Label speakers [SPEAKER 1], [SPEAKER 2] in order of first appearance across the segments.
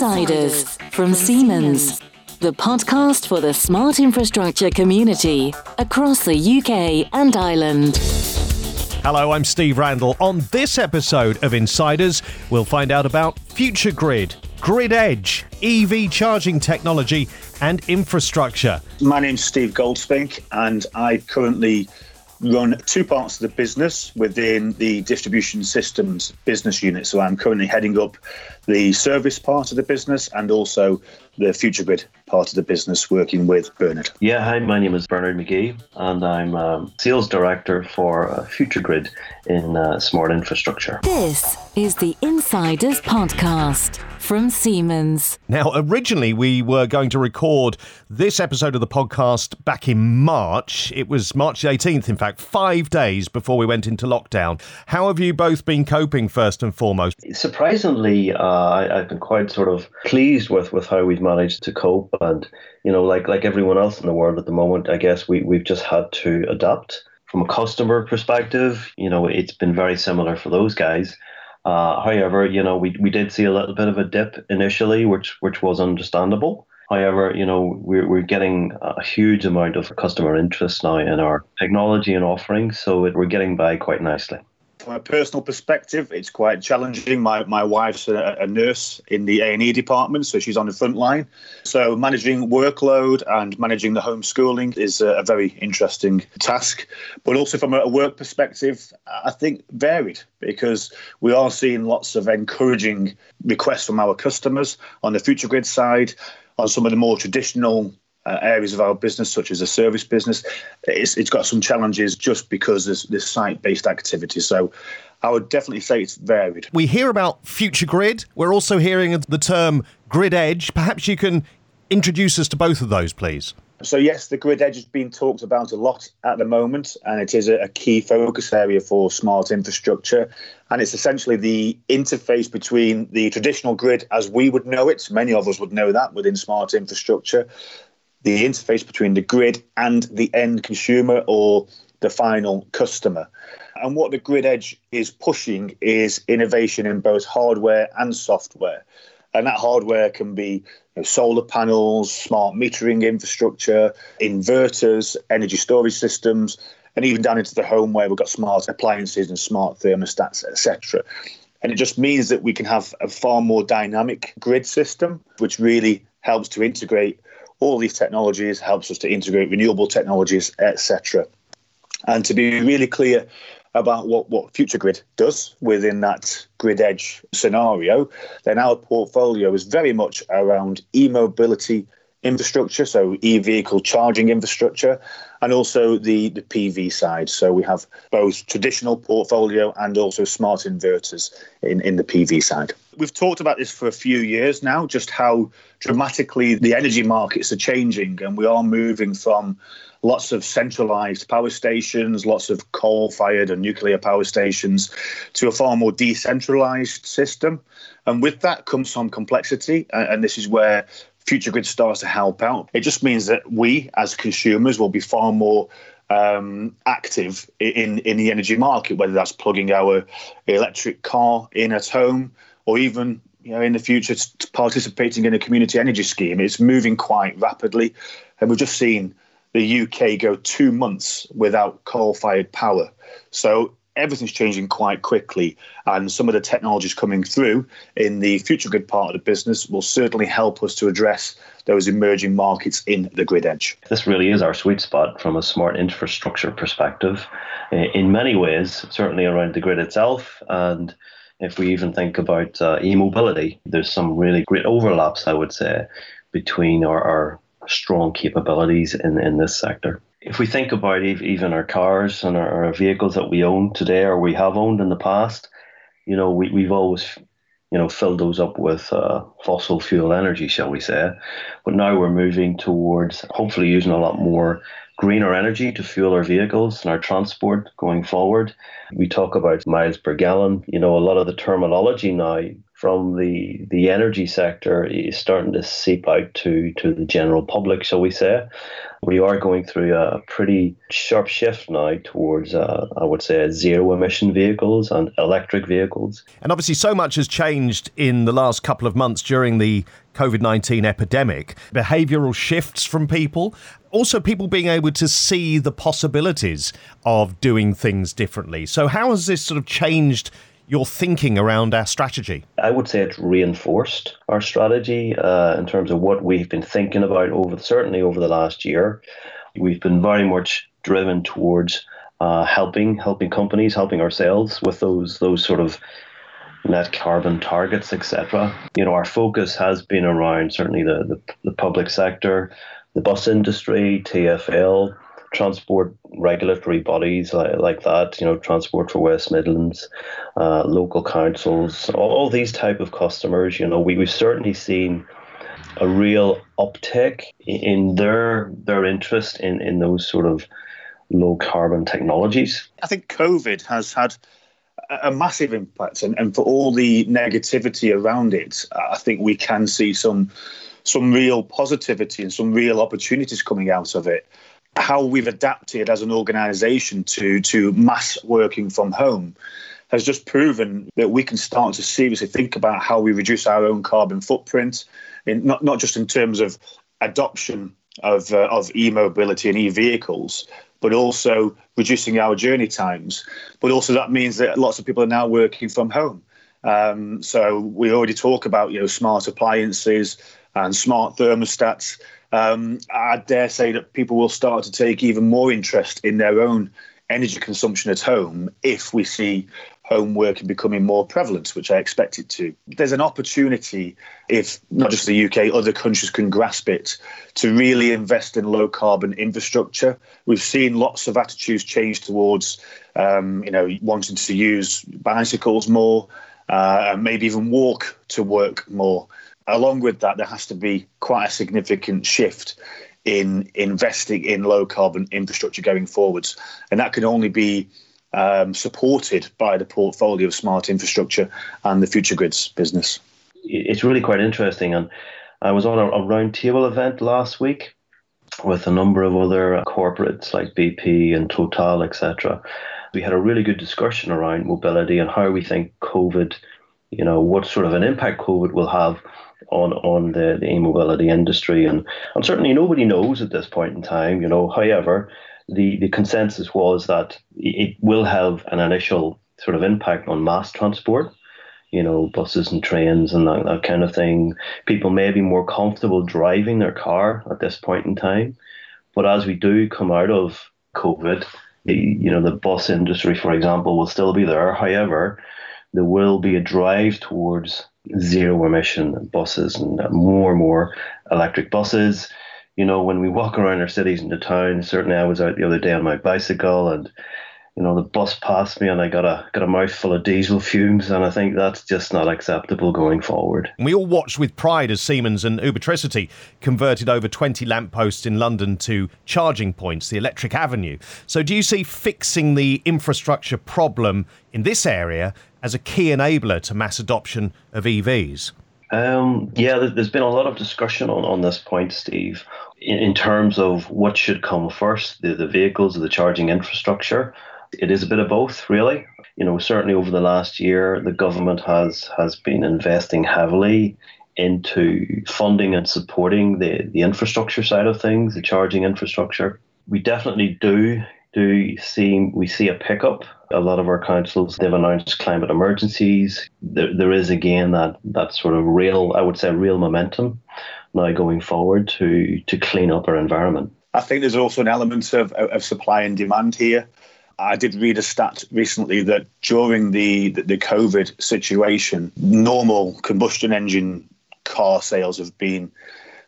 [SPEAKER 1] Insiders from Siemens, the podcast for the smart infrastructure community across the UK and Ireland.
[SPEAKER 2] Hello, I'm Steve Randall. On this episode of Insiders, we'll find out about Future Grid, Grid Edge, EV charging technology, and infrastructure.
[SPEAKER 3] My name's Steve Goldspink, and I currently run two parts of the business within the distribution systems business unit. So I'm currently heading up the service part of the business and also the future grid part of the business working with Bernard.
[SPEAKER 4] Yeah, hi, my name is Bernard McGee and I'm um, sales director for uh, Future Grid in uh, Smart Infrastructure.
[SPEAKER 1] This is the Insiders Podcast from Siemens.
[SPEAKER 2] Now, originally, we were going to record this episode of the podcast back in March. It was March 18th, in fact, five days before we went into lockdown. How have you both been coping, first and foremost?
[SPEAKER 4] Surprisingly, uh, I, have been quite sort of pleased with, with how we've managed to cope. And, you know, like, like everyone else in the world at the moment, I guess we, we've just had to adapt. From a customer perspective, you know, it's been very similar for those guys. Uh, however, you know, we, we did see a little bit of a dip initially, which which was understandable. However, you know, we're, we're getting a huge amount of customer interest now in our technology and offerings, so it, we're getting by quite nicely
[SPEAKER 3] from a personal perspective, it's quite challenging. My my wife's a, a nurse in the A and E department, so she's on the front line. So managing workload and managing the homeschooling is a, a very interesting task. But also from a work perspective, I think varied because we are seeing lots of encouraging requests from our customers on the future grid side, on some of the more traditional uh, areas of our business, such as a service business, it's, it's got some challenges just because there's this site-based activity. So I would definitely say it's varied.
[SPEAKER 2] We hear about future grid. We're also hearing the term grid edge. Perhaps you can introduce us to both of those, please.
[SPEAKER 3] So yes, the grid edge has been talked about a lot at the moment, and it is a, key focus area for smart infrastructure. And it's essentially the interface between the traditional grid as we would know it. Many of us would know that within smart infrastructure, the interface between the grid and the end consumer or the final customer. And what the Grid Edge is pushing is innovation in both hardware and software. And that hardware can be know, solar panels, smart metering infrastructure, inverters, energy storage systems, and even down into the home where we've got smart appliances and smart thermostats, etc. And it just means that we can have a far more dynamic grid system, which really helps to integrate all these technologies, helps us to integrate renewable technologies, etc. And to be really clear about what, what Future Grid does within that grid edge scenario, then our portfolio is very much around e mobility infrastructure, so e vehicle charging infrastructure, and also the, the PV side. So we have both traditional portfolio and also smart inverters in, in the PV side. We've talked about this for a few years now, just how dramatically the energy markets are changing, and we are moving from lots of centralized power stations, lots of coal fired and nuclear power stations, to a far more decentralized system. And with that comes some complexity. And this is where Future Grid starts to help out. It just means that we, as consumers, will be far more um, active in in the energy market, whether that's plugging our electric car in at home or even you know in the future participating in a community energy scheme. It's moving quite rapidly, and we've just seen the UK go two months without coal-fired power. So everything's changing quite quickly, and some of the technologies coming through in the future grid part of the business will certainly help us to address those emerging markets in the grid edge.
[SPEAKER 4] This really is our sweet spot from a smart infrastructure perspective. In many ways, certainly around the grid itself, and if we even think about uh, e-mobility, there's some really great overlaps, I would say, between our, our strong capabilities in, in this sector if we think about even our cars and our, our, vehicles that we own today or we have owned in the past, you know, we, we've always, you know, filled those up with uh, fossil fuel energy, shall we say. But now we're moving towards hopefully using a lot more greener energy to fuel our vehicles and our transport going forward. We talk about miles per gallon. You know, a lot of the terminology now from the the energy sector is starting to seep out to to the general public, shall we say. We are going through a pretty sharp shift now towards, uh, I would say, zero emission vehicles and electric vehicles.
[SPEAKER 2] And obviously, so much has changed in the last couple of months during the COVID 19 epidemic. Behavioural shifts from people, also people being able to see the possibilities of doing things differently. So, how has this sort of changed? Your thinking around our strategy?
[SPEAKER 4] I would say it's reinforced our strategy uh, in terms of what we've been thinking about over certainly over the last year. We've been very much driven towards uh, helping helping companies, helping ourselves with those those sort of net carbon targets, etc. You know, our focus has been around certainly the, the, the public sector, the bus industry, TFL, transport regulatory bodies like, like that, you know, Transport for West Midlands, uh, local councils, all, all, these type of customers, you know, we, we've certainly seen a real uptick in their their interest in, in those sort of low carbon technologies.
[SPEAKER 3] I think COVID has had a massive impact, and, and for all the negativity around it, I think we can see some some real positivity and some real opportunities coming out of it. How we've adapted as an organisation to to mass working from home has just proven that we can start to seriously think about how we reduce our own carbon footprint, in, not not just in terms of adoption of uh, of e-mobility and e-vehicles, but also reducing our journey times. But also that means that lots of people are now working from home. Um, so we already talk about you know smart appliances and smart thermostats. Um, I dare say that people will start to take even more interest in their own energy consumption at home if we see home working becoming more prevalent, which I expect it to. There's an opportunity, if not just the UK, other countries can grasp it, to really invest in low carbon infrastructure. We've seen lots of attitudes change towards, um, you know, wanting to use bicycles more, uh, maybe even walk to work more. Along with that, there has to be quite a significant shift in investing in low carbon infrastructure going forwards, and that can only be um, supported by the portfolio of smart infrastructure and the Future Grids business.
[SPEAKER 4] It's really quite interesting. And I was on a, a roundtable event last week with a number of other corporates like BP and Total, etc. We had a really good discussion around mobility and how we think COVID, you know, what sort of an impact COVID will have on on the, the e-mobility industry. And, and certainly nobody knows at this point in time, you know, however, the, the consensus was that it will have an initial sort of impact on mass transport, you know, buses and trains and that, that kind of thing. People may be more comfortable driving their car at this point in time. But as we do come out of COVID, the, you know, the bus industry, for example, will still be there. However, there will be a drive towards zero emission buses and more and more electric buses you know, when we walk around our cities and the town, certainly I was out the other day on my bicycle and you know, the bus passed me and I got a got a mouthful of diesel fumes and I think that's just not acceptable going forward.
[SPEAKER 2] We all watched with pride as Siemens and Ubitricity converted over 20 lampposts in London to charging points, the electric avenue. So do you see fixing the infrastructure problem in this area as a key enabler to mass adoption of EVs?
[SPEAKER 4] Um, yeah, there's been a lot of discussion on, on this point, Steve, in, in terms of what should come first the, the vehicles or the charging infrastructure. It is a bit of both, really. You know, certainly over the last year, the government has has been investing heavily into funding and supporting the, the infrastructure side of things, the charging infrastructure. We definitely do do see we see a pickup. A lot of our councils they've announced climate emergencies. There, there is again that that sort of real, I would say, real momentum now going forward to to clean up our environment.
[SPEAKER 3] I think there's also an element of, of supply and demand here. I did read a stat recently that during the, the, the COVID situation, normal combustion engine car sales have been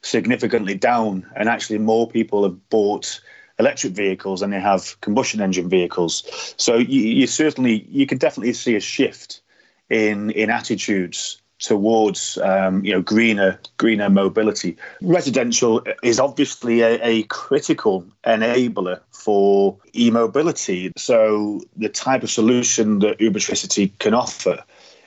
[SPEAKER 3] significantly down, and actually more people have bought electric vehicles and they have combustion engine vehicles. So you, you certainly you can definitely see a shift in in attitudes towards um, you know greener greener mobility. Residential is obviously a, a, critical enabler for e-mobility. So the type of solution that Ubitricity can offer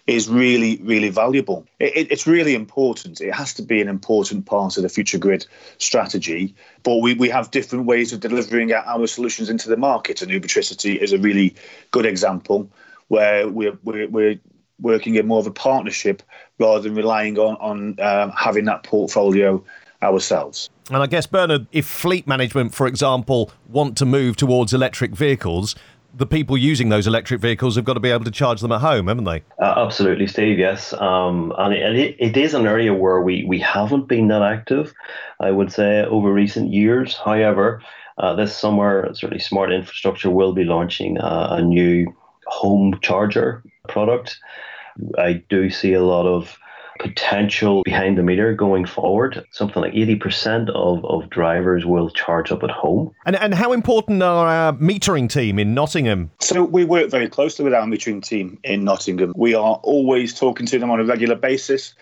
[SPEAKER 3] is really, really valuable. It, it's really important. It has to be an important part of the future grid strategy. But we, we have different ways of delivering our solutions into the market. And Ubitricity is a really good example where we're, we're, we're working in more of a partnership rather than relying on, on um, having that portfolio ourselves.
[SPEAKER 2] And I guess, Bernard, if fleet management, for example, want to move towards electric vehicles, the people using those electric vehicles have got to be able to charge them at home, haven't they?
[SPEAKER 4] Uh, absolutely, Steve. Yes, um, and it, it is an area where we we haven't been that active, I would say, over recent years. However, uh, this summer, certainly, Smart Infrastructure will be launching a new home charger product. I do see a lot of potential behind the meter going forward. Something like 80% of, of drivers will charge up at home.
[SPEAKER 2] And, and how important are our metering team in Nottingham?
[SPEAKER 3] So we work very closely with our metering team in Nottingham. We are always talking to them on a regular basis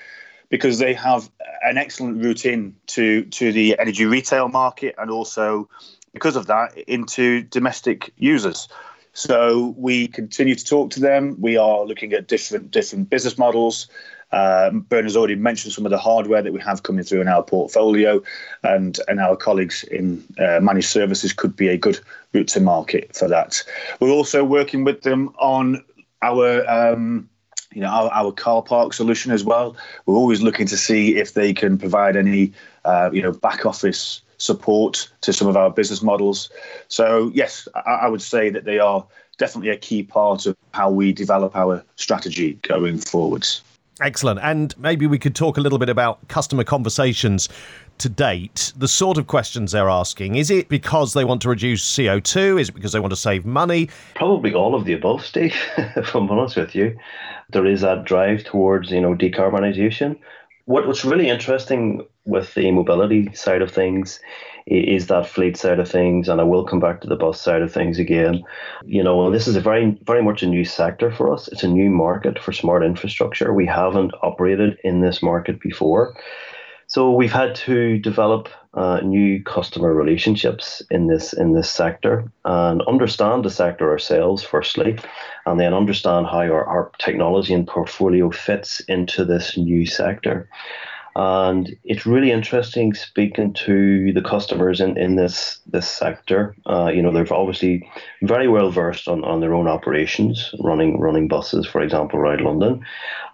[SPEAKER 3] because they have an excellent route in to, to the energy retail market and also because of that into domestic users. So we continue to talk to them. We are looking at different different business models. Um, Bernard's already mentioned some of the hardware that we have coming through in our portfolio, and and our colleagues in uh, managed services could be a good route to market for that. We're also working with them on our. Um, you know our, our, car park solution as well. We're always looking to see if they can provide any uh, you know back office support to some of our business models. So yes, I, I would say that they are definitely a key part of how we develop our strategy going forwards.
[SPEAKER 2] Excellent. And maybe we could talk a little bit about customer conversations to date. The sort of questions they're asking. Is it because they want to reduce CO2? Is it because they want to save money?
[SPEAKER 4] Probably all of the above, Steve, if I'm honest with you. There is that drive towards, you know, decarbonisation. What, what's really interesting with the mobility side of things is that fleet side of things, and I will come back to the bus side of things again. You know, this is a very, very much a new sector for us. It's a new market for smart infrastructure. We haven't operated in this market before. So we've had to develop uh, new customer relationships in this in this sector and understand the sector ourselves firstly, and then understand how our, our technology and portfolio fits into this new sector. And it's really interesting speaking to the customers in, in this this sector. Uh, you know, they're obviously very well versed on, on their own operations, running running buses, for example, around London.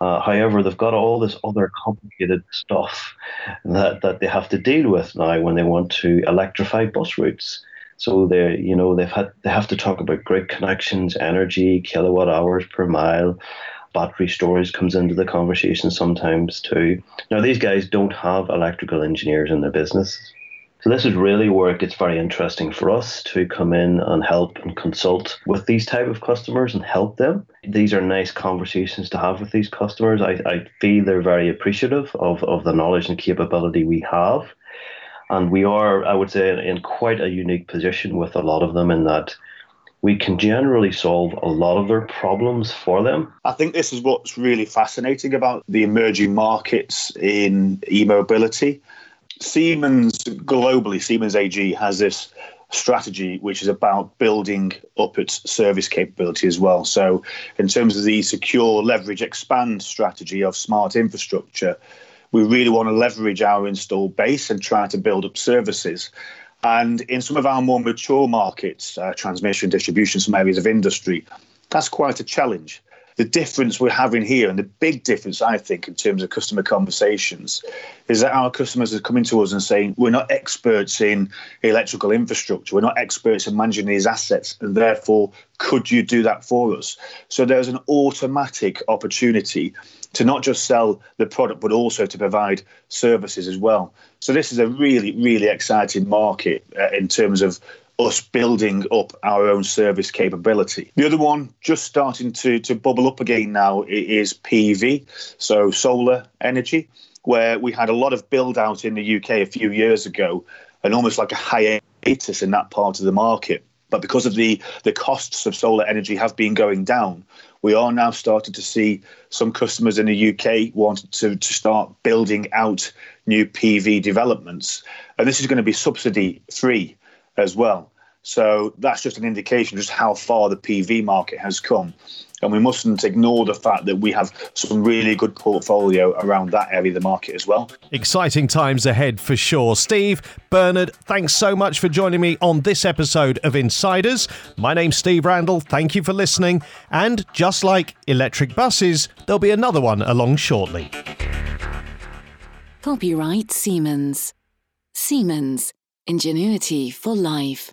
[SPEAKER 4] Uh, however, they've got all this other complicated stuff that, that they have to deal with now when they want to electrify bus routes. So they, you know, they've had they have to talk about grid connections, energy, kilowatt hours per mile, battery storage comes into the conversation sometimes too. Now, these guys don't have electrical engineers in their business. So this is really where it gets very interesting for us to come in and help and consult with these type of customers and help them. These are nice conversations to have with these customers. I, I feel they're very appreciative of, of the knowledge and capability we have. And we are, I would say, in quite a unique position with a lot of them in that we can generally solve a lot of their problems for them.
[SPEAKER 3] I think this is what's really fascinating about the emerging markets in e mobility. Siemens globally, Siemens AG has this strategy which is about building up its service capability as well. So, in terms of the secure, leverage, expand strategy of smart infrastructure, we really want to leverage our installed base and try to build up services. And in some of our more mature markets, uh, transmission, distribution, some areas of industry, that's quite a challenge. The difference we're having here, and the big difference, I think, in terms of customer conversations, is that our customers are coming to us and saying, We're not experts in electrical infrastructure, we're not experts in managing these assets, and therefore, could you do that for us? So there's an automatic opportunity to not just sell the product, but also to provide services as well. So this is a really, really exciting market uh, in terms of us building up our own service capability. The other one, just starting to, to bubble up again now, is PV, so solar energy, where we had a lot of build out in the UK a few years ago and almost like a hiatus in that part of the market. But because of the, the costs of solar energy have been going down, we are now starting to see some customers in the UK want to, to start building out new PV developments. And this is going to be subsidy free as well. So that's just an indication just how far the PV market has come. And we mustn't ignore the fact that we have some really good portfolio around that area of the market as well.
[SPEAKER 2] Exciting times ahead for sure. Steve, Bernard, thanks so much for joining me on this episode of Insiders. My name's Steve Randall. Thank you for listening. And just like electric buses, there'll be another one along shortly.
[SPEAKER 1] Copyright Siemens. Siemens. Ingenuity for life.